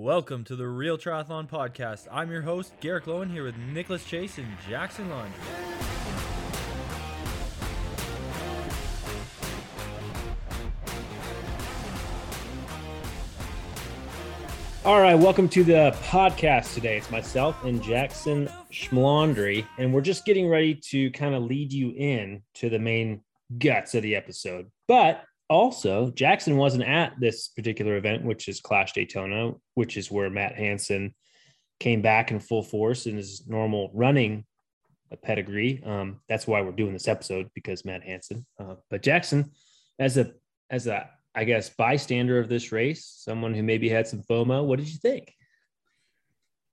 Welcome to the Real Triathlon Podcast. I'm your host, Garrick Loewen, here with Nicholas Chase and Jackson Laundry. All right, welcome to the podcast today. It's myself and Jackson Schmlaundry, and we're just getting ready to kind of lead you in to the main guts of the episode. But also, Jackson wasn't at this particular event, which is Clash Daytona, which is where Matt Hanson came back in full force in his normal running pedigree. Um, that's why we're doing this episode because Matt Hanson. Uh, but Jackson, as a as a I guess bystander of this race, someone who maybe had some FOMO, what did you think?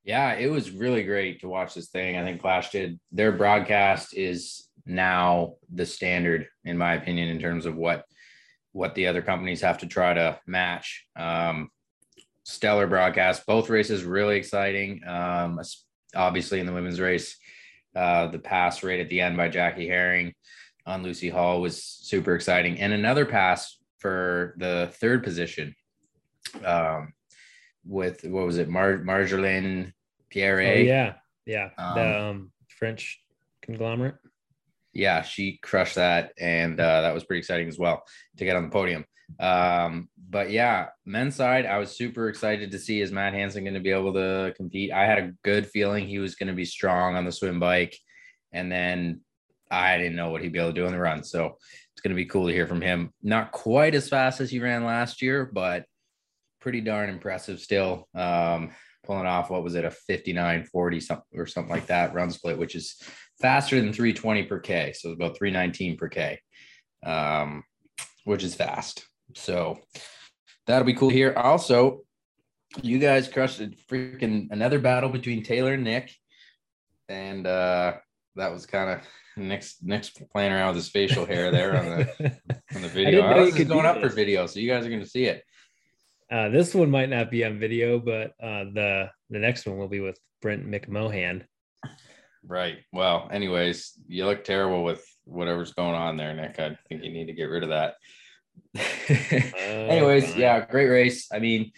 Yeah, it was really great to watch this thing. I think Clash did their broadcast is now the standard, in my opinion, in terms of what what the other companies have to try to match. Um, stellar broadcast, both races really exciting. Um, obviously, in the women's race, uh, the pass right at the end by Jackie Hering on Lucy Hall was super exciting, and another pass for the third position um, with what was it, Mar- Marjolaine Pierre? Oh, yeah, yeah, um, the um, French conglomerate yeah, she crushed that, and uh, that was pretty exciting as well to get on the podium. Um, but yeah, men's side, I was super excited to see is Matt Hanson going to be able to compete. I had a good feeling he was going to be strong on the swim bike, and then I didn't know what he'd be able to do on the run. So it's going to be cool to hear from him. Not quite as fast as he ran last year, but pretty darn impressive still. Um, pulling off what was it a 59 40 something or something like that run split which is faster than 320 per K. So it's about 319 per K, um, which is fast. So that'll be cool here. Also, you guys crushed a freaking another battle between Taylor and Nick. And uh, that was kind of Nick's Nick's playing around with his facial hair there on the on the video. I, I was going up for video, so you guys are going to see it. Uh, this one might not be on video, but uh, the the next one will be with Brent McMahon. Right. Well, anyways, you look terrible with whatever's going on there, Nick. I think you need to get rid of that. anyways, yeah, great race. I mean,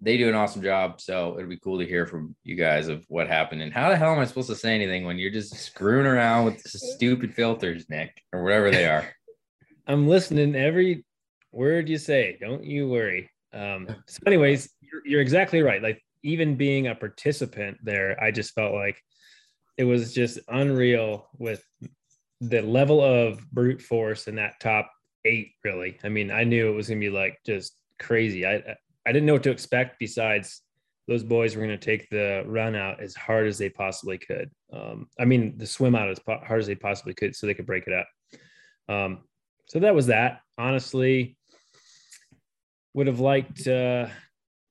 they do an awesome job. So it'd be cool to hear from you guys of what happened and how the hell am I supposed to say anything when you're just screwing around with stupid filters, Nick, or whatever they are. I'm listening every word you say. Don't you worry. Um, so, anyways, you're, you're exactly right. Like even being a participant there, I just felt like it was just unreal with the level of brute force in that top eight. Really, I mean, I knew it was going to be like just crazy. I I didn't know what to expect. Besides, those boys were going to take the run out as hard as they possibly could. Um, I mean, the swim out as po- hard as they possibly could, so they could break it up. Um, so that was that. Honestly, would have liked uh,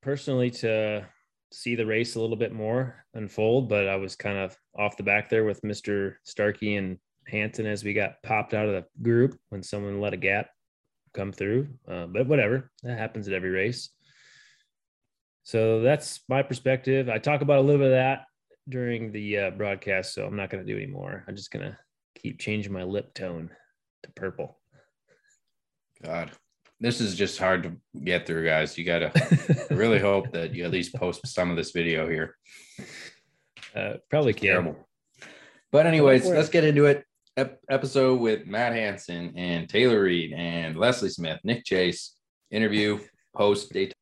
personally to see the race a little bit more unfold, but I was kind of off the back there with Mr. Starkey and Hanson as we got popped out of the group when someone let a gap come through. Uh, but whatever, that happens at every race. So that's my perspective. I talk about a little bit of that during the uh, broadcast, so I'm not going to do anymore. I'm just going to keep changing my lip tone to purple. God, this is just hard to get through, guys. You gotta really hope that you at least post some of this video here. Uh, probably terrible. But anyways, let's get into it. Ep- episode with Matt Hanson and Taylor Reid and Lesley Smith, Nick Chase interview post date.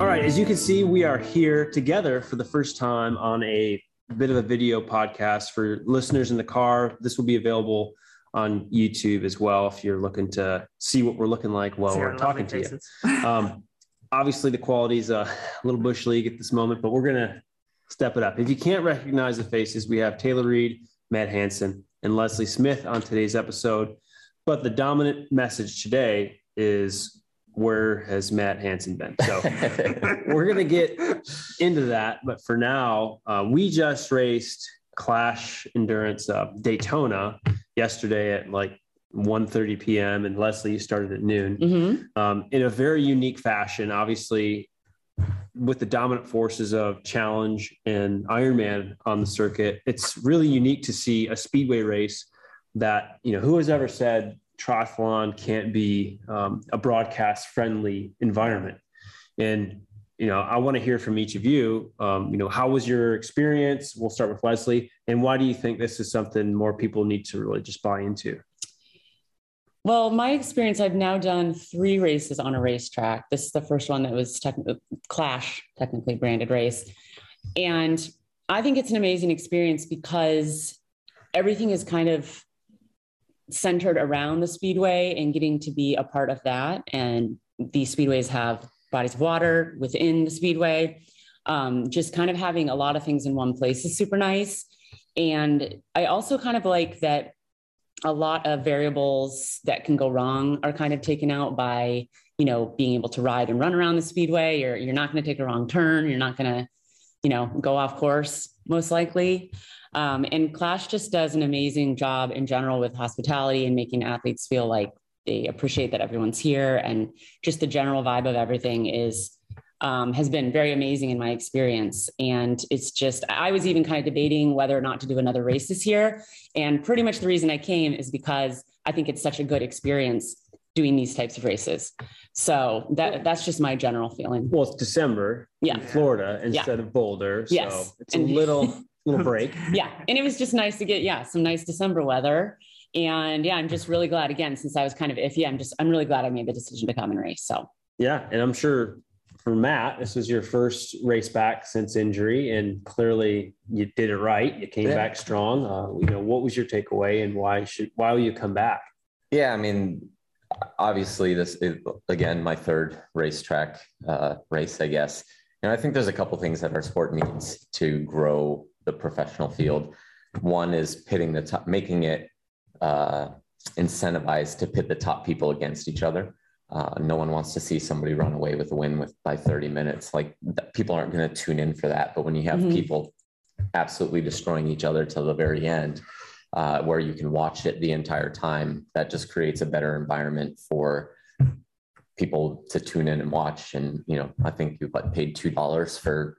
All right, as you can see, we are here together for the first time on a bit of a video podcast for listeners in the car. This will be available on YouTube as well if you're looking to see what we're looking like while see we're talking to faces. you. Um, obviously, the quality is a little bush league at this moment, but we're gonna step it up. If you can't recognize the faces, we have Taylor Reid, Matt Hanson, and Lesley Smith on today's episode. But the dominant message today is where has Matt Hanson been? So we're going to get into that. But for now, uh, we just raced Clash Endurance uh, Daytona yesterday at like 1.30 p.m. and Lesley you started at noon mm-hmm. um, in a very unique fashion. Obviously, with the dominant forces of Challenge and Ironman on the circuit, it's really unique to see a speedway race that, you know, who has ever said triathlon can't be um, a broadcast friendly environment. And you know, I want to hear from each of you. Um, you know, how was your experience? We'll start with Lesley. And why do you think this is something more people need to really just buy into? Well, my experience, I've now done three races on a racetrack. This is the first one that was technically Clash, technically branded race. And I think it's an amazing experience because everything is kind of centered around the speedway and getting to be a part of that. And these speedways have bodies of water within the speedway. Um, just kind of having a lot of things in one place is super nice. And I also kind of like that a lot of variables that can go wrong are kind of taken out by, you know, being able to ride and run around the speedway. You're, you're not going to take a wrong turn. You're not going to, you know, go off course most likely. Um, and Clash just does an amazing job in general with hospitality and making athletes feel like they appreciate that everyone's here. And just the general vibe of everything is um, has been very amazing in my experience. And it's just, I was even kind of debating whether or not to do another race this year. And pretty much the reason I came is because I think it's such a good experience doing these types of races. So that that's just my general feeling. Well, it's December yeah. in Florida instead yeah. of Boulder. So yes. it's a little little break. yeah. And it was just nice to get, yeah, some nice December weather. And yeah, I'm just really glad again, since I was kind of iffy, I'm just, I'm really glad I made the decision to come and race. So yeah. And I'm sure for Matt, this was your first race back since injury, and clearly you did it right. You came yeah. back strong. Uh, you know, what was your takeaway, and why should why will you come back? Yeah, I mean, obviously, this is again my third racetrack uh, race, I guess. And I think there's a couple things that our sport needs to grow the professional field. One is pitting the top, making it uh, incentivized to pit the top people against each other. Uh, no one wants to see somebody run away with a win with by 30 minutes. Like people aren't going to tune in for that. But when you have mm-hmm. people absolutely destroying each other till the very end, uh, where you can watch it the entire time, that just creates a better environment for people to tune in and watch. And you know, I think you paid two dollars for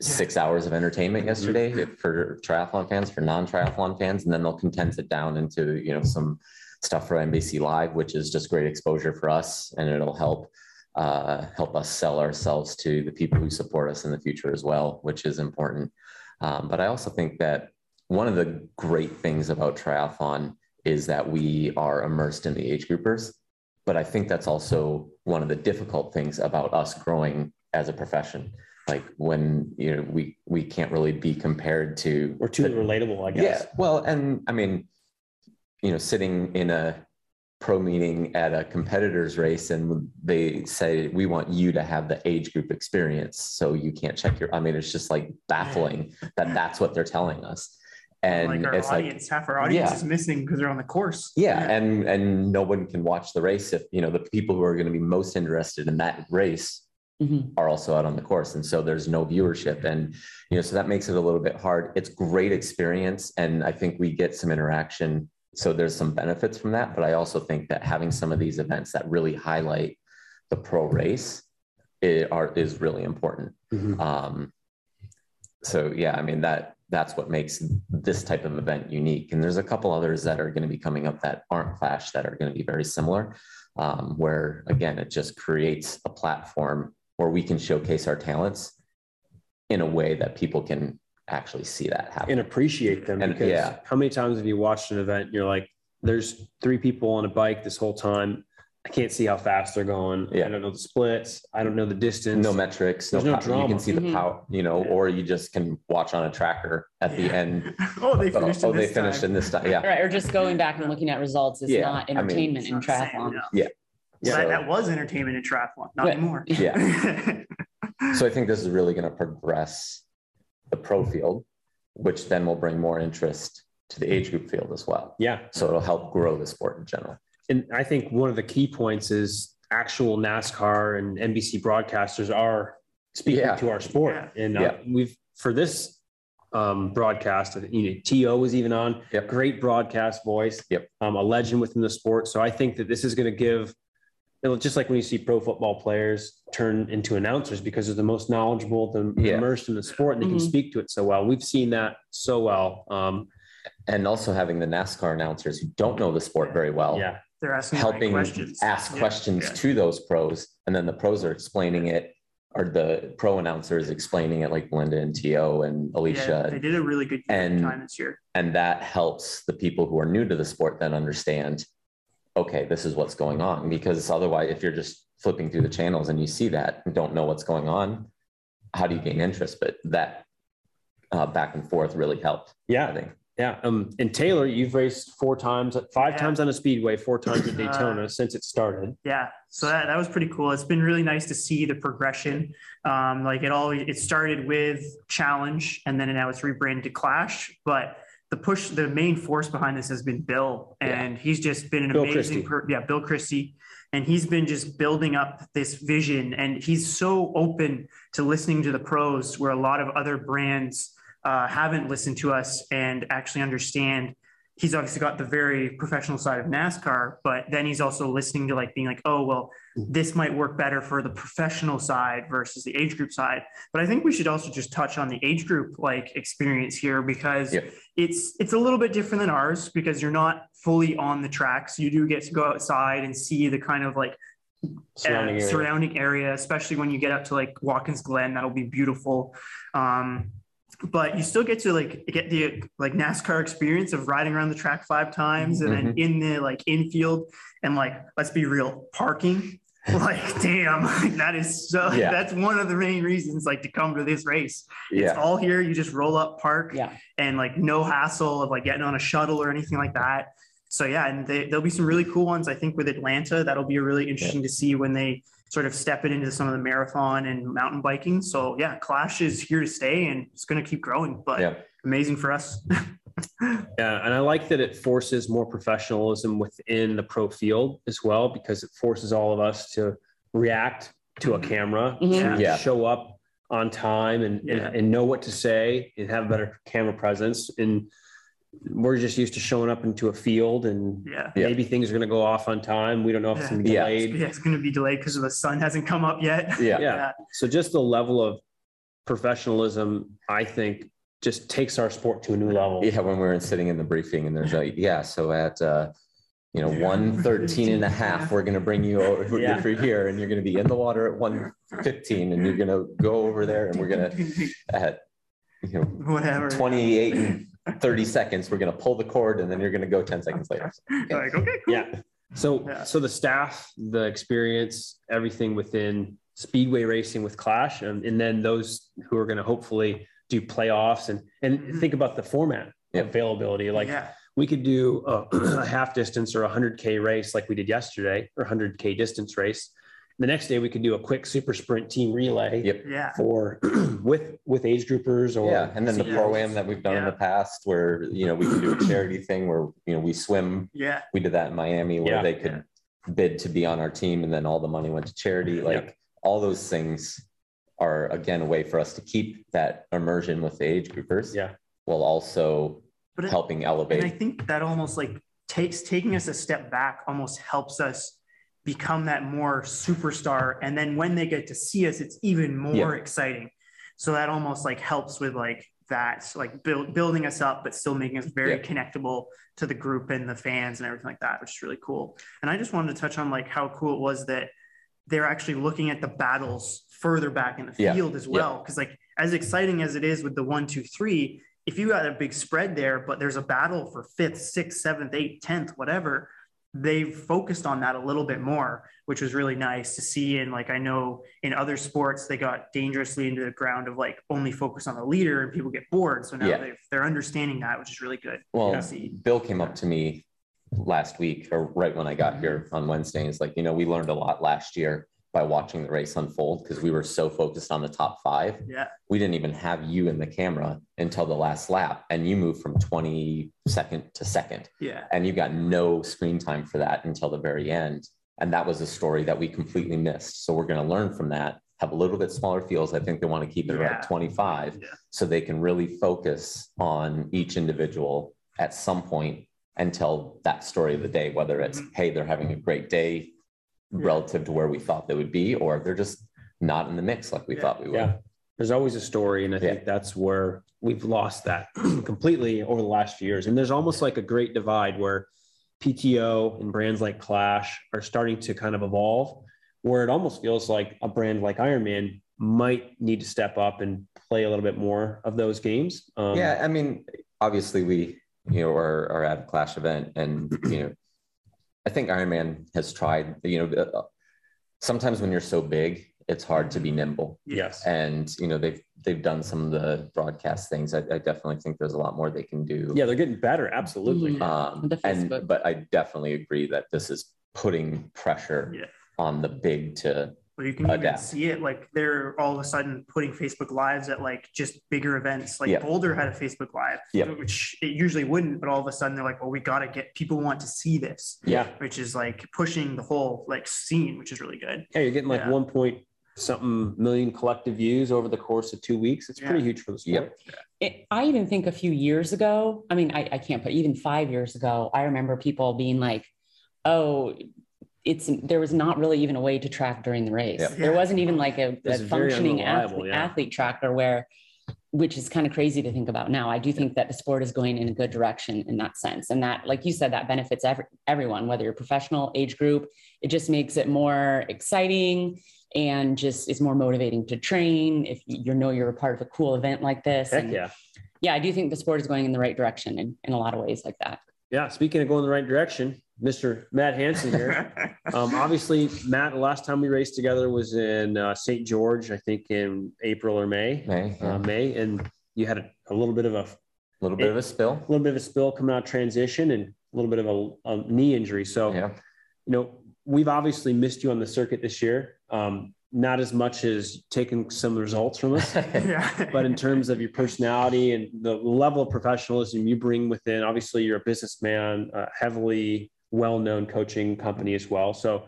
six hours of entertainment mm-hmm. yesterday for triathlon fans, for non-triathlon fans, and then they'll condense it down into you know some stuff for NBC Live, which is just great exposure for us, and it'll help uh, help us sell ourselves to the people who support us in the future as well, which is important. Um, but I also think that one of the great things about triathlon is that we are immersed in the age groupers. But I think that's also one of the difficult things about us growing as a profession. Like when you know we we can't really be compared to we're too the, relatable, I guess. Yeah. Well, and I mean, you know, sitting in a pro meeting at a competitor's race and they say we want you to have the age group experience so you can't check your i mean it's just like baffling that that's what they're telling us and like our it's audience, like half our audience yeah. is missing because they're on the course. Yeah, yeah, and and no one can watch the race if you know the people who are going to be most interested in that race mm-hmm. are also out on the course, and so there's no viewership, and you know so that makes it a little bit hard. It's great experience, and I think we get some interaction, so there's some benefits from that. But I also think that having some of these events that really highlight the pro race it are is really important. Mm-hmm. Um, so yeah, I mean that that's what makes this type of event unique. And there's a couple others that are going to be coming up that aren't Clash that are going to be very similar, um, where again, it just creates a platform where we can showcase our talents in a way that people can actually see that happen and appreciate them. And, because yeah. how many times have you watched an event? And you're like, there's three people on a bike this whole time. I can't see how fast they're going. Yeah. I don't know the splits. I don't know the distance. No metrics. No, no drama. You can see the mm-hmm. power, you know, yeah. or you just can watch on a tracker at yeah. the end. oh, they finished. Oh, they finished in this time. Yeah. Right. Or just going back and looking at results is yeah. not entertainment I mean, in triathlon. Yeah. Yeah. So, that, that, was entertainment in triathlon, not anymore. Yeah. so I think this is really going to progress the pro field, which then will bring more interest to the age group field as well. Yeah. So it'll help grow the sport in general and I think one of the key points is actual NASCAR and NBC broadcasters are speaking yeah. to our sport, yeah. and uh, yeah. we've for this um, broadcast, you know, To was even on. Yep. Great broadcast voice. Yep. Um, a legend within the sport. So I think that this is going to give, just like when you see pro football players turn into announcers because they're the most knowledgeable, the yeah. immersed in the sport, and they mm-hmm. can speak to it so well. We've seen that so well. Um, and also having the NASCAR announcers who don't know the sport very well yeah. they're asking helping questions. ask Yeah, questions yeah. to those pros, and then the pros are explaining it, or the pro announcer is explaining it, like Belinda and Tio and Yeah, Alicia, they did a really good and- time this year. and that helps the people who are new to the sport then understand okay this is what's going on because otherwise if you're just flipping through the channels and you see that and don't know what's going on how do you gain interest but that uh, back and forth really helped Yeah. i think yeah. Um, and Taylor, you've raced four times, five Yeah. times on a speedway, four times at Uh, Daytona since it started. Yeah, so that, that was pretty cool. It's been really nice to see the progression. Um, like it all, it started with challenge, and then now it's rebranded to Clash. But the push, the main force behind this has been Bill, Yeah. and he's just been an Bill amazing, per, yeah, Bill Christy, and he's been just building up this vision, and he's so open to listening to the pros, where a lot of other brands uh, haven't listened to us and actually understand he's obviously got the very professional side of NASCAR, but then he's also listening to like being like, oh, well, this might work better for the professional side versus the age group side. But I think we should also just touch on the age group like experience here because Yep. it's it's a little bit different than ours because you're not fully on the tracks. You do get to go outside and see the kind of like Surrounding uh, area. surrounding area, especially when you get up to like Watkins Glen. That'll be beautiful. Um, but you still get to like get the like NASCAR experience of riding around the track five times and then mm-hmm. in the like infield and like let's be real parking. Like damn that is so Yeah. that's one of the main reasons like to come to this race. It's yeah. all here you just roll up park Yeah. and like no hassle of like getting on a shuttle or anything like that. So yeah and they, there'll be some really cool ones i think with atlanta that'll be really interesting to see when they sort of stepping into some of the marathon and mountain biking so yeah clash is here to stay and it's going to keep growing but Yeah. amazing for us Yeah, and I like that it forces more professionalism within the pro field as well because it forces all of us to react to a camera, Mhm. to Yeah. show up on time and, Yeah. and and know what to say and have a better camera presence. And we're just used to showing up into a field and yeah Yeah. maybe things are going to go off on time. We don't know if it's going to be Yeah. delayed. yeah it's going to be delayed because the sun hasn't come up yet yeah Yeah. So just the level of professionalism, I think, just takes our sport to a new level. yeah when we were sitting in the briefing and there's like yeah so at uh you know Yeah. 113 and a half we're going to bring you over Yeah. for here and you're going to be in the water at 115 and you're going to go over there and we're going to at you know whatever 28 and 30 seconds we're going to pull the cord and then you're going to go 10 seconds later like okay cool. Yeah. So, Yeah. so the staff, the experience, everything within speedway racing with Clash, and, and then those who are going to hopefully do playoffs and and Mhm. think about the format Yep. availability. Like yeah we could do a, a half distance or a hundred k race like we did yesterday, or hundred k distance race. The next day we could do a quick super sprint team relay Yep. yeah. for with with age groupers or yeah and then the program that we've done in the past where you know we can do a charity thing where you know we swim. Yeah. We did that in miami where Yeah. they could bid to be on our team and then all the money went to charity. Like all those things are again a way for us to keep that immersion with the age groupers yeah. while also but it, helping and i think that almost like takes taking us a step back almost helps us become that more superstar and then when they get to see us it's even more Yeah. exciting so that almost like helps with like that like build, building us up but still making us very Yeah. connectable to the group and the fans and everything like that which is really cool and i just wanted to touch on like how cool it was that they're actually looking at the battles further back in the Yeah. field as well because like as exciting as it is with the one two three if you got a big spread there, but there's a battle for fifth, sixth, seventh, eighth, tenth, whatever, they've focused on that a little bit more, which was really nice to see. And like I know in other sports, they got dangerously into the ground of like only focus on the leader and people get bored. So now Yeah. they're understanding that, which is really good. well see. bill came up to me last week or right when i got mm-hmm. here on wednesday and he's like you know we learned a lot last year by watching the race unfold because we were so focused on the top five Yeah. we didn't even have you in the camera until the last lap and you moved from 22nd to second Yeah. and you got no screen time for that until the very end and that was a story that we completely missed so we're going to learn from that have a little bit smaller fields i think they want to keep it Yeah. at 25 Yeah. so they can really focus on each individual at some point and tell that story of the day whether it's Mhm. hey they're having a great day. Relative to where we thought they would be or they're just not in the mix like we Yeah. thought we would Yeah. There's always a story, and I Yeah. think that's where we've lost that completely over the last few years. And there's almost like a great divide where PTO and brands like Clash are starting to kind of evolve, where it almost feels like a brand like Ironman might need to step up and play a little bit more of those games. Um, yeah, I mean, obviously we you know are, are at a Clash event, and you know, I think Ironman has tried. You know, uh, sometimes when you're so big, it's hard to be nimble. Yes. And you know they've they've done some of the broadcast things. I, I definitely think there's a lot more they can do. Yeah, they're getting better. Absolutely. Mhm. Um, and but I definitely agree that this is putting pressure Yeah. on the big to Well, you can even Adapt. see it like they're all of a sudden putting Facebook lives at like just bigger events. Like Yeah. Boulder had a Facebook live, Yeah. which it usually wouldn't, but all of a sudden they're like, well, we got to get people want to see this, yeah. which is like pushing the whole like scene, which is really good. Yeah, you're getting like Yeah. one point something million collective views over the course of two weeks. It's pretty huge for the sport. Yep. It, I even think a few years ago, I mean, I, I can't put even five years ago, I remember people being like, oh, it's there was not really even a way to track during the race. Yeah. There wasn't even like a, a functioning athlete, yeah. athlete tracker where, which is kind of crazy to think about now. I do think that the sport is going in a good direction in that sense. And that, like you said, that benefits every, everyone, whether you're professional, age group, it just makes it more exciting and just is more motivating to train if you know you're a part of a cool event like this. Heck And yeah. yeah, I do think the sport is going in the right direction in, in a lot of ways like that. Yeah. Speaking of going the right direction, Mr. Matt Hanson here. um, obviously, Matt, the last time we raced together was in uh, St. George, I think in April or May. May, yeah. Uh, May, and you had a, a little bit of a, a little bit of a spill. a little bit of a spill coming out of transition and a little bit of a, a knee injury. So, Yeah. you know, we've obviously missed you on the circuit this year. Um, not as much as taking some results from us, yeah. but in terms of your personality and the level of professionalism you bring within, obviously you're a businessman, a heavily well-known coaching company as well. So,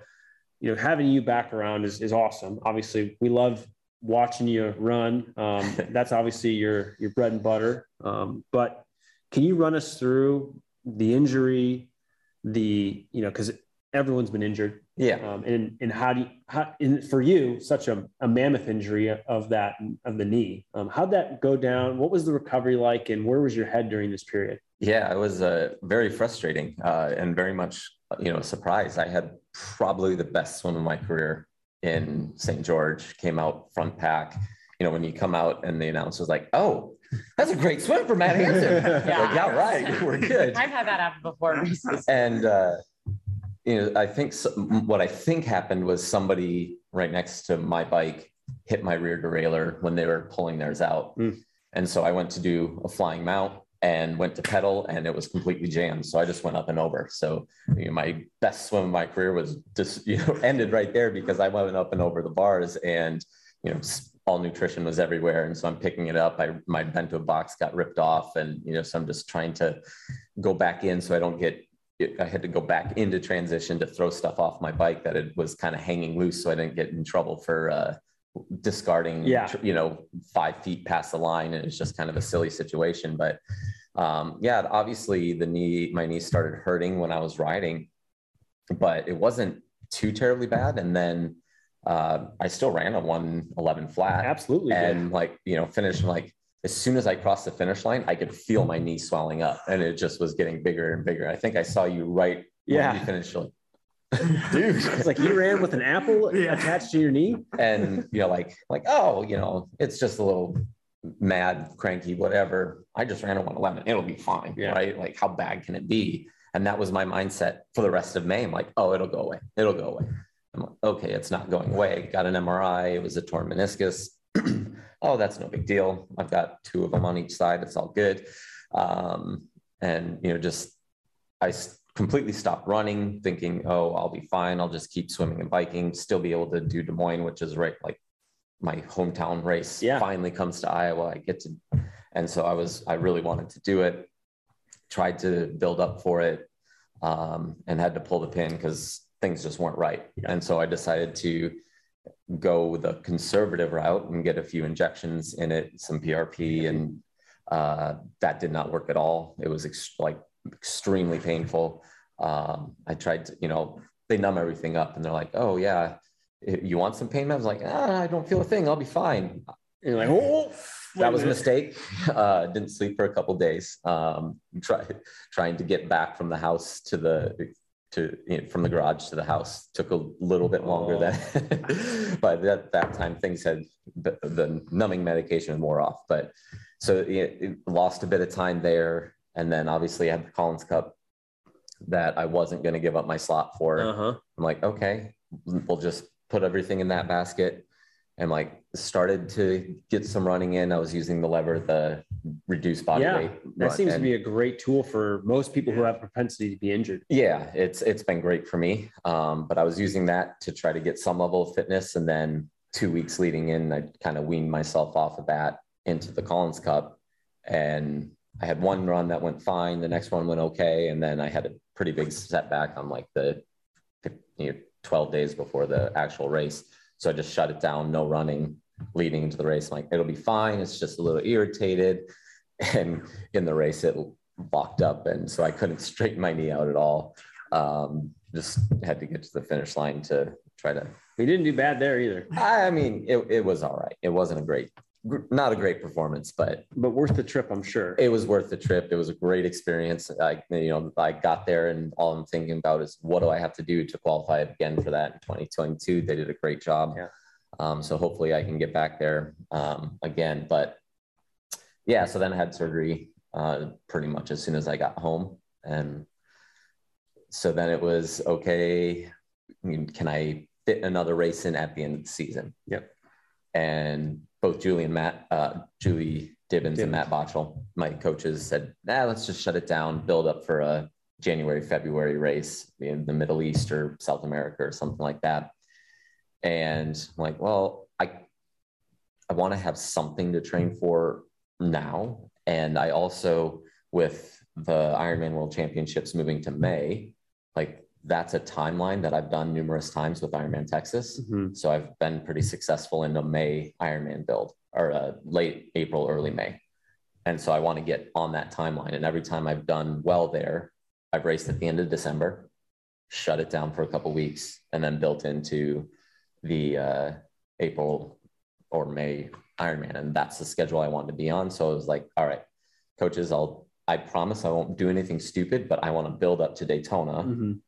you know, having you back around is, is awesome. Obviously we love watching you run. Um, that's obviously your, your bread and butter. Um, but can you run us through the injury, the, you know, cause everyone's been injured yeah. um, and and how do you how in, for you such a, a mammoth injury of that of the knee um, how'd that go down what was the recovery like and where was your head during this period Yeah, it was uh, very frustrating uh, and very much, you know, a surprise. I had probably the best swim of my career in St. George. Came out front pack. You know, when you come out and the announcer's like, "Oh, that's a great swim for Matt Hanson." Yeah. Like, yeah, right, we're good. I've had that happen before. And uh, you know, I think so, what I think happened was somebody right next to my bike hit my rear derailleur when they were pulling theirs out, Mm. and so I went to do a flying mount and went to pedal, and it was completely jammed. So I just went up and over. So you know, my best swim of my career was just you know ended right there because I went up and over the bars, and you know. All nutrition was everywhere, and so I'm picking it up. I my bento box got ripped off, and you know, so I'm just trying to go back in so I don't get I had to go back into transition to throw stuff off my bike that it was kind of hanging loose so I didn't get in trouble for uh, discarding, Yeah. you know, five feet past the line. And it's just kind of a silly situation. But um, yeah, obviously the knee, my knee started hurting when I was riding, but it wasn't too terribly bad. And then uh, I still ran a 111 flat absolutely and like you know finished like as soon as i crossed the finish line i could feel my knee swelling up and it just was getting bigger and bigger. I think i saw you right Yeah. when you finished like, dude. It's like you ran with an apple Yeah. attached to your knee? And you know like like oh you know it's just a little mad cranky whatever. I just ran a 111 it'll be fine Yeah. right? Like how bad can it be? And that was my mindset for the rest of may. I'm like oh it'll go away. It'll go away. I'm like okay it's not going away. Got an mri it was a torn meniscus oh that's no big deal. I've got two of them on each side. It's all good. Um, and you know just I completely stopped running thinking oh i'll be fine. I'll just keep swimming and biking. Still be able to do des moines which is right like my hometown race Yeah. finally comes to iowa. I get to and so i was i really wanted to do it. Tried to build up for it um, and had to pull the pin because things just weren't right. And so i decided to go the conservative route and get a few injections in it some prp and uh, that did not work at all it was ex- like extremely painful um, i tried to you know they numb everything up and they're like oh yeah you want some pain meds? I was like, ah, I don't feel a thing. I'll be fine. And you're like, oh, that was a mistake. Uh, didn't sleep for a couple days. Um, try, trying to get back from the house to the to you know, from the garage to the house took a little bit longer Oh. than by that that time things had the, the numbing medication wore off. But so it, it lost a bit of time there, and then obviously I had the Collins Cup that I wasn't going to give up my slot for. Uh-huh. I'm like, okay, we'll just put everything in that basket. And like started to get some running in. I was using the lever, the reduced body Yeah, weight. That run- seems to be a great tool for most people who have propensity to be injured. yeah, it's it's been great for me. Um, but I was using that to try to get some level of fitness, and then two weeks leading in, I kind of weaned myself off of that into the Collins Cup, and I had one run that went fine. The next one went okay, and then I had a pretty big setback on like the you know, 12 days before the actual race. So I just shut it down, no running leading into the race. I'm like, it'll be fine. It's just a little irritated. And in the race, it locked up. And so I couldn't straighten my knee out at all. Um, just had to get to the finish line to try to. We didn't do bad there either, I I mean, it, it was all right. It wasn't a great, not a great performance, but but worth the trip, I'm sure. it was worth the trip. It was a great experience. I, you know, I got there and all I'm thinking about is what do I have to do to qualify again for that in 2022? They did a great job. Yeah. Um, so hopefully I can get back there um, again. But yeah, so then I had surgery uh, pretty much as soon as I got home. And so then it was okay. I mean, Can I fit another race in at the end of the season? Yep. And both Julie and Matt, uh, Julie Dibens Dibens. and Matt Botchell, my coaches said, nah, let's just shut it down, build up for a January, February race in the Middle East or South America or something like that. And I'm like, well, I I want to have something to train for now. And I also, with the Ironman World Championships moving to May, like that's a timeline that I've done numerous times with Ironman Texas. Mhm. So I've been pretty successful in a May Ironman build or a late April, early May. And so I want to get on that timeline. And every time I've done well there, I've raced at the end of December, shut it down for a couple weeks, and then built into the uh, April or May Ironman. And that's the schedule I wanted to be on. So I was like, all right, coaches, I'll I promise I won't do anything stupid, but I want to build up to Daytona Mhm.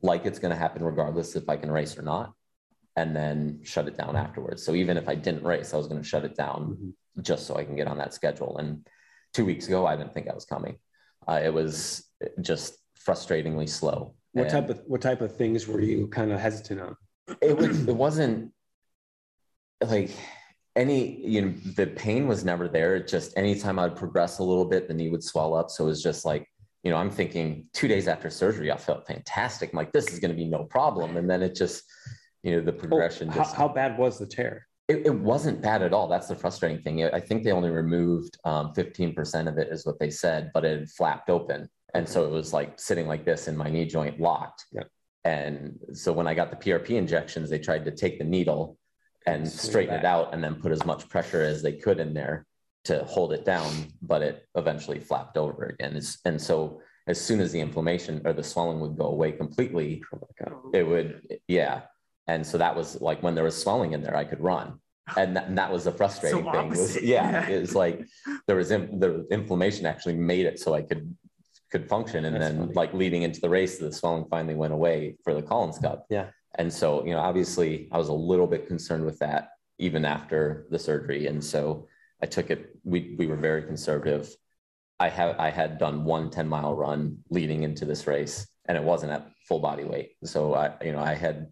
like it's going to happen regardless if I can race or not, and then shut it down afterwards. So even if I didn't race, I was going to shut it down Mhm. just so I can get on that schedule. And two weeks ago, I didn't think I was coming. Uh, it was just frustratingly slow. What And type of what type of things were you kind of hesitant on? it was it wasn't like any you know the pain was never there it just anytime i'd progress a little bit the knee would swell up so it was just like you know i'm thinking two days after surgery i felt fantastic i'm like this is going to be no problem and then it just you know the progression Oh, how, just how bad was the tear? it, it wasn't bad at all. That's the frustrating thing. I think they only removed um, 15% of it, is what they said, but it had flapped open. And so it was like sitting like this in my knee joint locked. Yeah. And so when I got the PRP injections, they tried to take the needle and straighten it out and then put as much pressure as they could in there to hold it down, but it eventually flapped over again. It's- And so as soon as the inflammation or the swelling would go away completely, it would yeah. And so that was like when there was swelling in there i could run. And that, and that was the frustrating So thing. Was yeah it was like there was in, the inflammation actually made it so i could could function. And That's then funny. like leading into the race the swelling finally went away for the collins cup. Yeah. And so you know obviously i was a little bit concerned with that even after the surgery. And so i took it we we were very conservative. I have i had done one 10 mile run leading into this race and it wasn't at full body weight. So i you know i had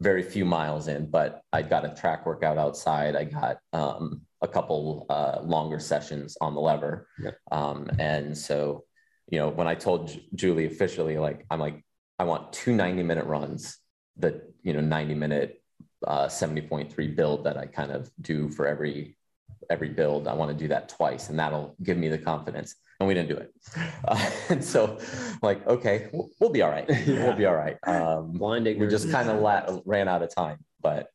very few miles in but i got a track workout outside. I got um, a couple uh, longer sessions on the lever. Yep. um, and so you know when i told Ju- julie officially like i'm like i want two 90 minute runs the you know 90 minute uh, 70.3 build that i kind of do for every every build i want to do that twice and that'll give me the confidence. And we didn't do it. Uh, and so like okay we'll, we'll be all right. Yeah. we'll be all right. Um, Blind we just kind of la- ran out of time but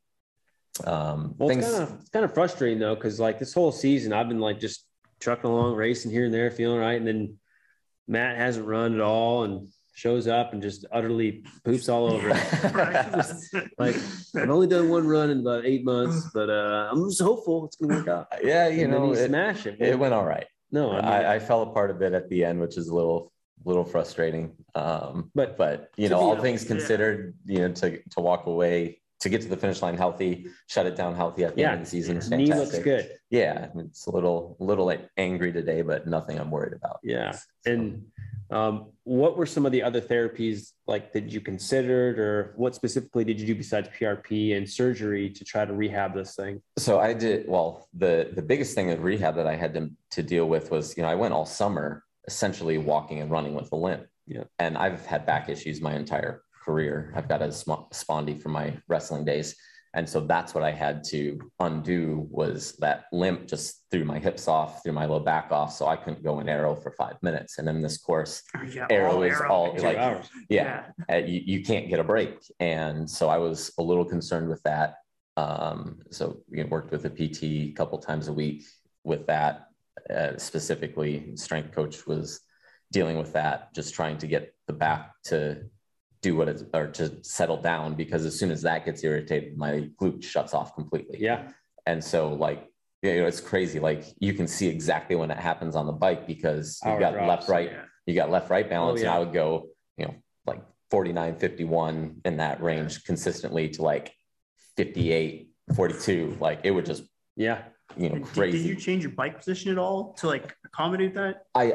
um Well, things it's kind of it's kind of frustrating though, because like this whole season, I've been like just trucking along, racing here and there, feeling right, and then Matt hasn't run at all, and shows up and just utterly poops all over it. Like I've only done one run in about eight months, but uh, I'm just hopeful it's gonna work out. yeah, you And then know, he it, smashed it. it went all right. No, I mean, I, I fell apart a bit at the end, which is a little little frustrating. Um, But- but you know, all honest, things yeah. considered, you know, to to walk away to get to the finish line healthy, shut it down healthy at the Yeah. end of the season is knee fantastic. looks good. Yeah, it's a little little like angry today, but nothing I'm worried about. Yeah. And um, what were some of the other therapies like that you considered, or what specifically did you do besides PRP and surgery to try to rehab this thing? So I did well. The the biggest thing of rehab that I had to to deal with was you know I went all summer essentially walking and running with a limp. Yeah. And I've had back issues my entire career. I've got a sm- spondy from my wrestling days, and so that's what I had to undo was that limp just threw my hips off, threw my low back off, so I couldn't go in arrow for five minutes. And in this course, Yeah, Arrow is all, like- hours. yeah, uh, you, you can't get a break. And so I was a little concerned with that. Um, so you know, worked with a PT a couple times a week with that. Uh, specifically, strength coach was dealing with that, just trying to get the back to do what it's or to settle down because as soon as that gets irritated, my glute shuts off completely. Yeah. And so like you know, it's crazy. Like you can see exactly when it happens on the bike because you've got drops, left, right, Yeah. you got left right balance Oh, yeah. and i would go you know like 49 51 in that range consistently to like 58 42 like it would just Yeah. you know And Did, crazy did you change your bike position at all to like accommodate that? i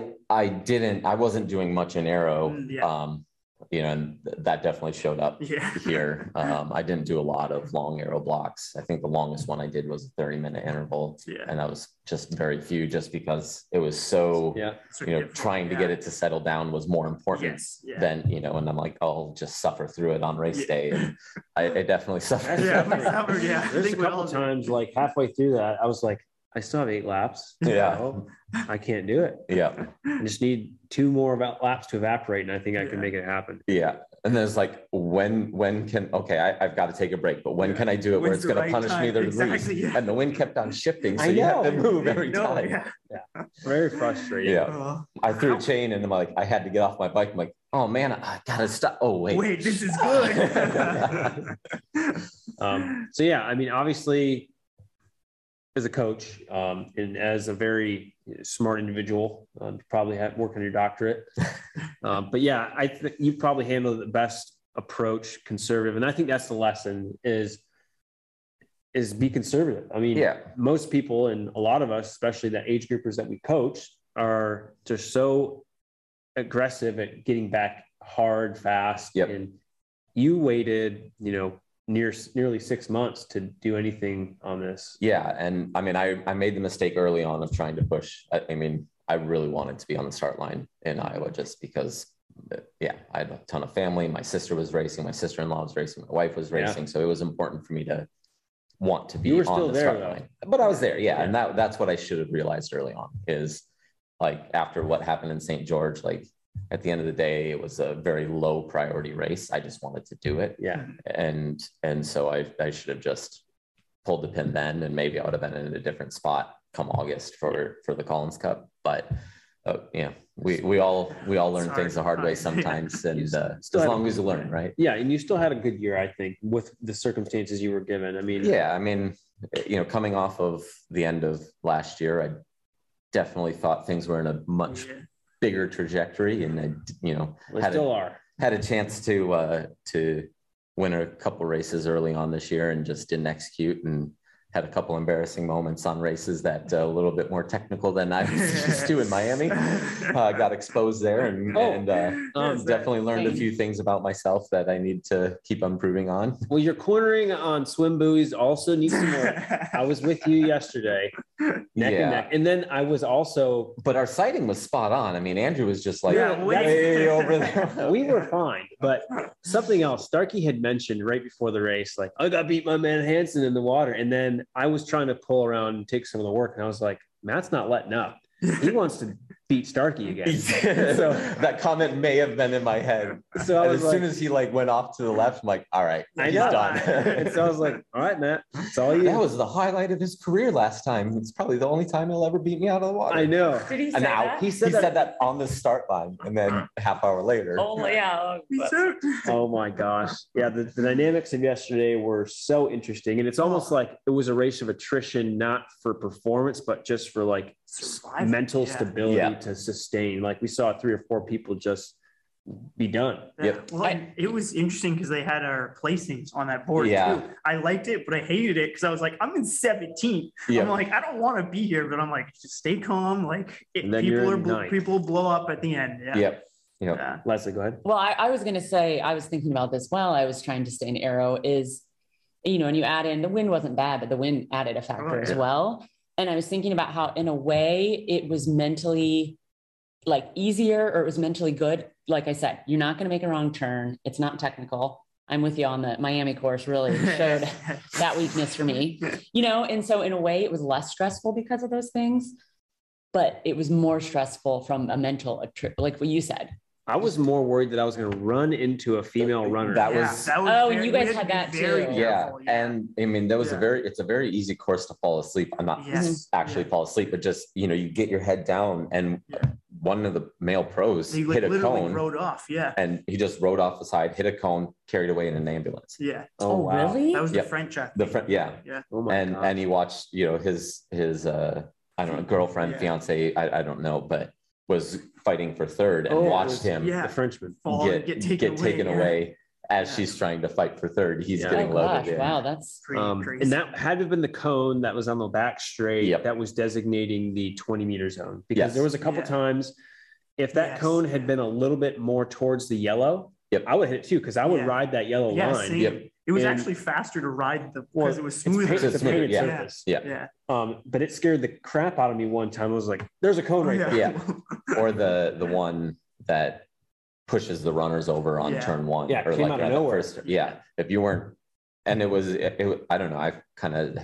i didn't i wasn't doing much in arrow Mm, yeah. um you know and th- that definitely showed up Yeah. here um i didn't do a lot of long arrow blocks i think the longest one i did was a 30 minute interval Yeah. and that was just very few just because it was so Yeah. You know different, trying to yeah. get it to settle down was more important Yes. Yeah. then you know, and I'm like, I'll just suffer through it on race Yeah. day. And I, I definitely suffered. Yeah, through suffered, yeah. I There's a couple times like halfway through that, I was like, I still have eight laps. Yeah. Oh, I can't do it. yeah. I just need two more about laps to evaporate, and I think I can make it happen. Yeah. And then it's like, when, when can, okay, I, I've got to take a break, but when Yeah. can I do it where it's the going to right punish me the Exactly, least? yeah. And the wind kept on shifting. So I you have to move every No, time. yeah. Very frustrating. Yeah. Uh, I threw a chain and I'm like, I had to get off my bike. I'm like, oh man, I gotta stop. Oh, wait. wait, this is good. Um, so yeah, I mean, obviously, as a coach um, and as a very smart individual, um, you probably have work on your doctorate. um, but yeah, I think you probably handled the best approach, conservative, and I think that's the lesson is is be conservative. I mean, Yeah. most people and a lot of us, especially the age groupers that we coach, are just so aggressive at getting back hard, fast. Yep. And you waited, you know, near nearly six months to do anything on this. Yeah, and I mean, I I made the mistake early on of trying to push. I, I mean, I really wanted to be on the start line in Iowa just because, uh, yeah, I had a ton of family. My sister was racing, my sister in law was racing, my wife was Yeah. racing, so it was important for me to want to be You were on still the there, start though. line. But I was there, yeah, and that that's what I should have realized early on is like after what happened in St. George, like at the end of the day, it was a very low priority race. I just wanted to do it Yeah. and and so I I should have just pulled the pin then, and maybe I would have been in a different spot come August for for the Collins Cup. But uh, yeah, we we all we all learn things the hard way sometimes, and uh, as long as you learn, right? Yeah. And you still had a good year, I think, with the circumstances you were given. I mean, Yeah, I mean, you know, coming off of the end of last year, I definitely thought things were in a much Yeah. Bigger trajectory, and I, you know, they had a- still are. had a chance to uh, to win a couple races early on this year and just didn't execute and had a couple embarrassing moments on races that uh, a little bit more technical than I was used to in Miami. Uh, got exposed there and, Oh. and uh, Um, definitely learned a few things about myself that I need to keep improving on. Well, your cornering on swim buoys also needs some work. I was with you yesterday, neck Yeah. and neck. And then I was also, But our sighting was spot on. I mean, Andrew was just like Yeah, way- way over there. we were fine. But something else, Starkey had mentioned right before the race, like, I got beat my man Hanson in the water. And then I was trying to pull around and take some of the work. And I was like, Matt's not letting up. He wants to beat Starkey again. so that comment may have been in my head. So I And was as soon as he like went off to the left, I'm like, all right, I he's done. and so I was like, all right, Matt, it's all you. that was the highlight of his career last time. It's probably the only time he'll ever beat me out of the water. I know. Did he say And now that? he said, that. on the start line, and then half hour later. Oh yeah. but- Oh my gosh. Yeah, the, the dynamics of yesterday were so interesting. And it's almost like it was a race of attrition, not for performance, but just for like Survival, mental yeah. stability Yeah. To sustain. Like we saw three or four people just be done. Uh, yep. Well, and it was interesting because they had our placings on that board Yeah. too. I liked it, but I hated it because I was like, I'm in 17th. Yeah. I'm like, I don't want to be here, but I'm like, just stay calm. Like, it, people you're bl- ninth. people blow up at the end. Yeah. Yep. Yep. Yeah. Lesley, go ahead. Well, I, I was going to say, I was thinking about this while I was trying to stay in arrow is, you know, and you add in the wind wasn't bad, but the wind added a factor Oh, as well. And I was thinking about how, in a way, it was mentally like easier or it was mentally good. Like I said, you're not going to make a wrong turn. It's not technical. I'm with you on the Miami course, really showed that weakness for me, you know? And so, in a way, it was less stressful because of those things, but it was more stressful from a mental, like what you said. I was more worried that I was going to run into a female runner. That Yeah, was- that Oh, very- you guys had that too. yeah careful, and i mean that was Yeah. a very it's a very easy course to fall asleep i'm not Yes. actually Yeah. fall asleep but just you know you get your head down and Yeah. one of the male pros he like hit a literally cone rode off. Yeah. and he just rode off the side hit a cone carried away in an ambulance Yeah. Oh, really? That was Yep. the French track. the meet. front yeah Yeah. Oh my and God. and he watched you know his his uh i don't know girlfriend Yeah. fiance I, I don't know but was fighting for third and Oh, watched him yeah. the Frenchman. Fall get, and get get taken away. yeah. away as Yeah. she's trying to fight for third he's Yeah. getting Oh loaded gosh, wow, that's Pretty Um, crazy. and that had to have been the cone that was on the back straight Yep. that was designating the 20 meter zone because Yes. there was a couple Yeah. times if that Yes. cone had been a little bit more towards the yellow Yep. i would hit it too because i would Yeah. ride that yellow yeah, line same. Yep. It was And- actually faster to ride the Well, because it was it's smoother. painted- it's a painted Yeah. surface Yeah. Yeah. um, but it scared the crap out of me one time i was like there's a cone right yeah. there Yeah. or the the one that pushes the runners over on Yeah. turn one Yeah, or came like out of nowhere. first yeah if you weren't and it was it, it- i don't know I've kind of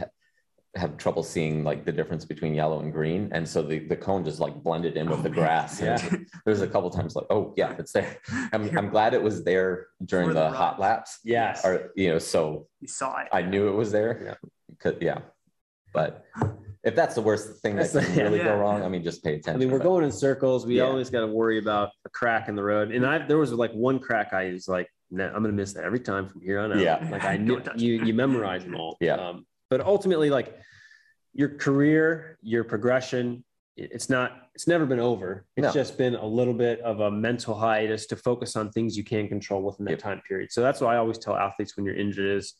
have trouble seeing like the difference between yellow and green and so the, the cone just like blended in with Oh, the grass and Yeah. there's a couple times like oh yeah it's there i'm, I'm glad it was there during For the, the hot laps yes or you know so You saw it. i knew it was there Yeah. yeah but if that's the worst thing that can really go yeah. wrong i mean just pay attention. I mean, we're going in circles. We Yeah. always got to worry about a crack in the road. And I, there was like one crack I was like, nah, I'm going to miss that every time from here on out. Yeah. Like I knew you, you memorize them all. Yeah. Um, but ultimately, like your career, your progression, it's not, it's never been over. It's No. just been a little bit of a mental hiatus to focus on things you can control within that Yep. time period. So that's why I always tell athletes when you're injured is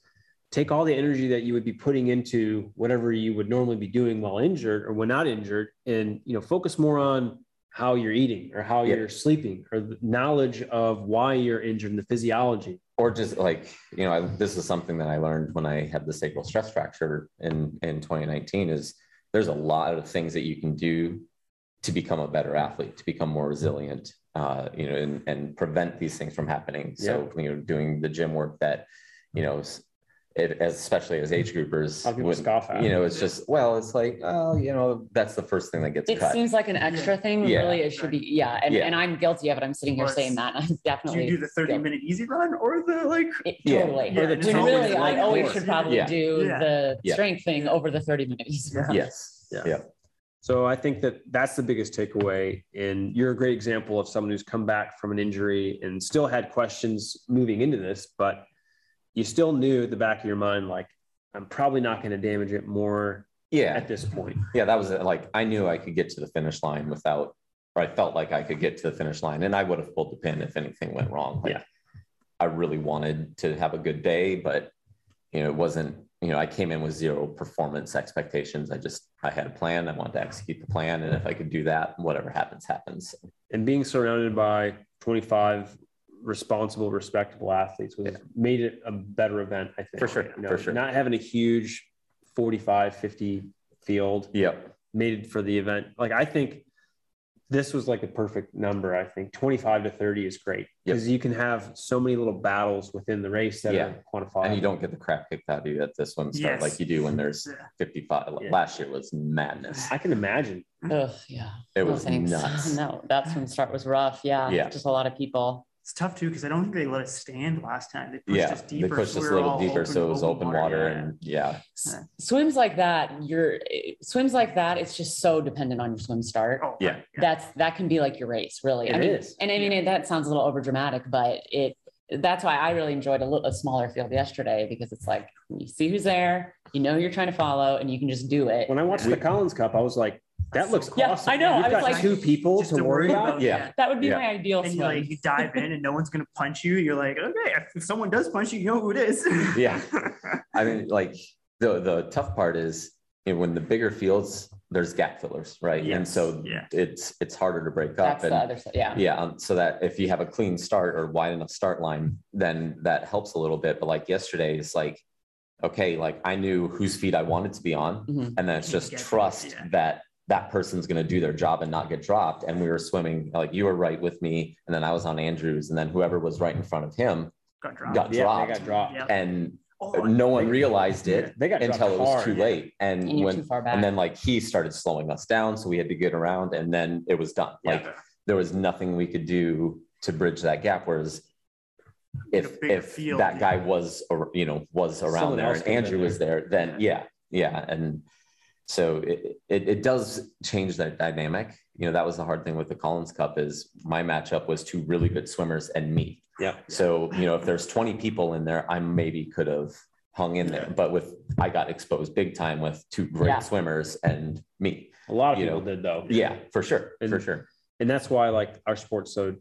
take all the energy that you would be putting into whatever you would normally be doing while injured or when not injured and you know focus more on how you're eating or how Yep. you're sleeping or the knowledge of why you're injured and the physiology or just like you know I, this is something that i learned when i had the sacral stress fracture in in 2019 is there's a lot of things that you can do to become a better athlete to become more resilient uh, you know and, and prevent these things from happening. So you know doing the gym work that you know it, as, especially as age groupers A people would- scoff at you it. know it's just well it's like oh you know that's the first thing that gets it cut seems like an extra thing. when Yeah. Really, it should be. Yeah, and, Yeah. and I'm guilty of it. I'm sitting here Well, saying that. I'm Do definitely you do the 30 guilty. minute easy run or the like? It, Yeah. Totally. Yeah, Or the and it's When always really, the I right always course. should probably Yeah. do Yeah. the Yeah. strength thing over the 30 minutes. Yeah. yes Yeah. yeah so i think that that's the biggest takeaway and you're a great example of someone who's come back from an injury and still had questions moving into this but you still knew at the back of your mind like i'm probably not going to damage it more yeah. at this point. Yeah that was it. like i knew i could get to the finish line without or i felt like i could get to the finish line and i would have pulled the pin if anything went wrong. Like, Yeah. i really wanted to have a good day but you know it wasn't you know i came in with zero performance expectations. I just i had a plan. I wanted to execute the plan and if i could do that whatever happens happens. And being surrounded by 25 responsible, respectable athletes was made it a better event, I think. For sure, You know, for sure. Not having a huge 45, 50 field yep made it for the event. Like I think this was like a perfect number. I think 25 to 30 is great because you can have so many little battles within the race that Yeah. are quantifiable. And you don't get the crap kicked out of you at this one start Yes. like you do when there's 55. Yeah. Last year was madness. I can imagine. Ugh, yeah. It No was thanks. nuts. No, that's when start was rough. Yeah. Yeah. Just a lot of people. It's tough too because I don't think they let us stand last time. They pushed Yeah, us they deeper. pushed so us a little all deeper, so it was open water, yeah. and yeah, Yeah. Swims like that, you're swims like that, it's just so dependent on your swim start. Oh, Yeah. right, That's that can be like your race, really. I mean, is. and I mean that sounds a little over dramatic, but it that's why I really enjoyed a little a smaller field yesterday because it's like you see who's there, you know you're trying to follow, and you can just do it. When I watched the Collins Cup, I was like, that looks so cool. Yeah, awesome. I know. You've I was got like- two people Just to worry about. Yeah. That would be Yeah. my ideal And you swim. like you dive in and no one's gonna punch you. You're like, okay, if someone does punch you, you know who it is. Yeah. I mean, like the the tough part is you know, when the bigger fields, there's gap fillers, right? And Yes, so yeah. it's it's harder to break up. that's and the other side. Yeah. yeah, um, so that if you have a clean start or wide enough start line, then that helps a little bit. But like yesterday, it's like, okay, like I knew whose feet I wanted to be on, Mhm. and then it's just Get that, trust yeah. that that person's going to do their job and not get dropped. And we were swimming like you were right with me, and then I was on Andrews, and then whoever was right in front of him Got dropped. got Yeah, dropped, they got dropped. Yeah. and Oh, no one realized it They got until it was hard, too yeah. late. And, And when too far back. and then like he started slowing us down, so we had to get around, and then it was done. yeah. Like there was nothing we could do to bridge that gap. Whereas if if field, that guy was ar- you know was around Someone there and could've been Andrew was there, then yeah, yeah, and so it, it it does change that dynamic. You know that was the hard thing with the Collins Cup is my matchup was two really good swimmers and me. Yeah. So you know if there's 20 people in there, I maybe could have hung in there, but with I got exposed big time with two great Yeah. swimmers and me. A lot of You people know, did though. Yeah, for sure, for And- sure. and that's why like our sport's so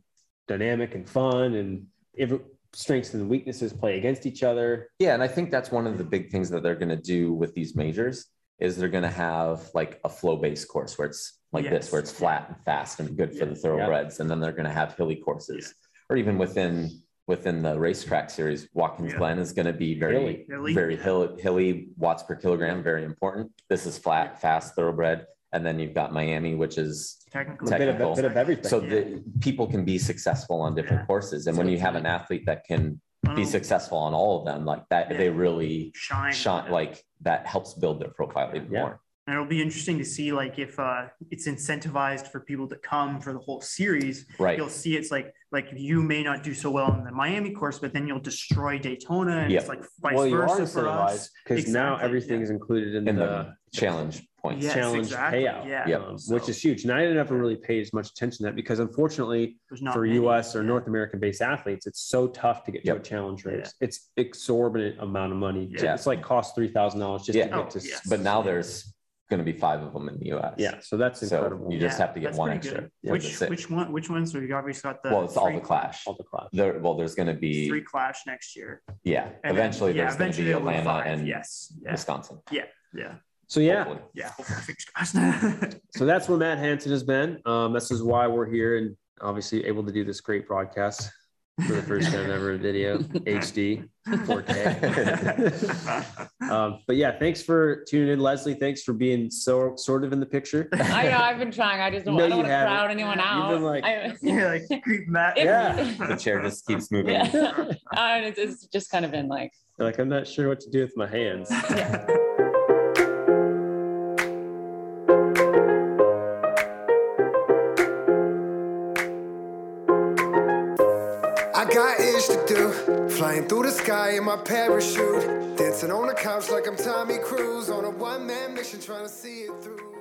dynamic and fun and every strengths and weaknesses play against each other Yeah, and I think that's one of the big things that they're going to do with these majors is they're going to have like a flow based course where it's like Yes. this, where it's flat and fast and good for the thoroughbreds, and then they're going to have hilly courses, or even within within the racetrack series, Watkins Yeah. Glen is going to be very Hilly. Hilly. very hill, hilly watts per kilogram, very important. This is flat, fast, thoroughbred, and then you've got Miami, which is technically a bit of, Technical. bit of everything so Yeah. the people can be successful on different Yeah. courses, and So when you have an athlete that can I don't be successful on all of them, like that, Yeah. they really shine. shot like that helps build their profile even Yeah. more. And it'll be interesting to see like if uh, it's incentivized for people to come for the whole series. Right. You'll see it's like like you may not do so well in the Miami course, but then you'll destroy Daytona, and Yeah. it's like vice well you are versa for us. incentivized because now everything yeah. is included in, in the, the challenge points. Yes, challenge exactly, payout yeah. Yep. um, So- which is huge and i never really paid as much attention to that because unfortunately for many, us or yeah. north american based athletes it's so tough to get to a challenge Yeah. race it's exorbitant amount of money Yeah. it's like cost $3000 just Yeah. to get Oh, to yes. But now there's going to be five of them in the U.S. yeah so that's So you just Yeah, have to get one extra. good. for the Which which one? Which ones? So you obviously got the well, it's all the clash. all the class There, well, there's going to be three clash next year. yeah. And then- eventually, yeah, there's going to eventually be Atlanta five, and yes, yeah, Wisconsin. yeah. Yeah. So yeah hopefully. Yeah, hopefully, fingers so that's where Matt Hanson has been. Um, this is why we're here and obviously able to do this great broadcast for the first time ever in video, HD, 4K. um, but yeah, thanks for tuning in, Lesley. Thanks for being so sort of in the picture. I know I've been trying. I just don't, No, I don't want to crowd anyone You've out. been like- I, yeah, like creep Matt. If- Yeah. The chair just keeps moving. yeah. and it's, it's just kind of been like, like I'm not sure what to do with my hands. I Flying through the sky in my parachute. Dancing on the couch like I'm Tommy Cruise on a one man mission trying to see it through.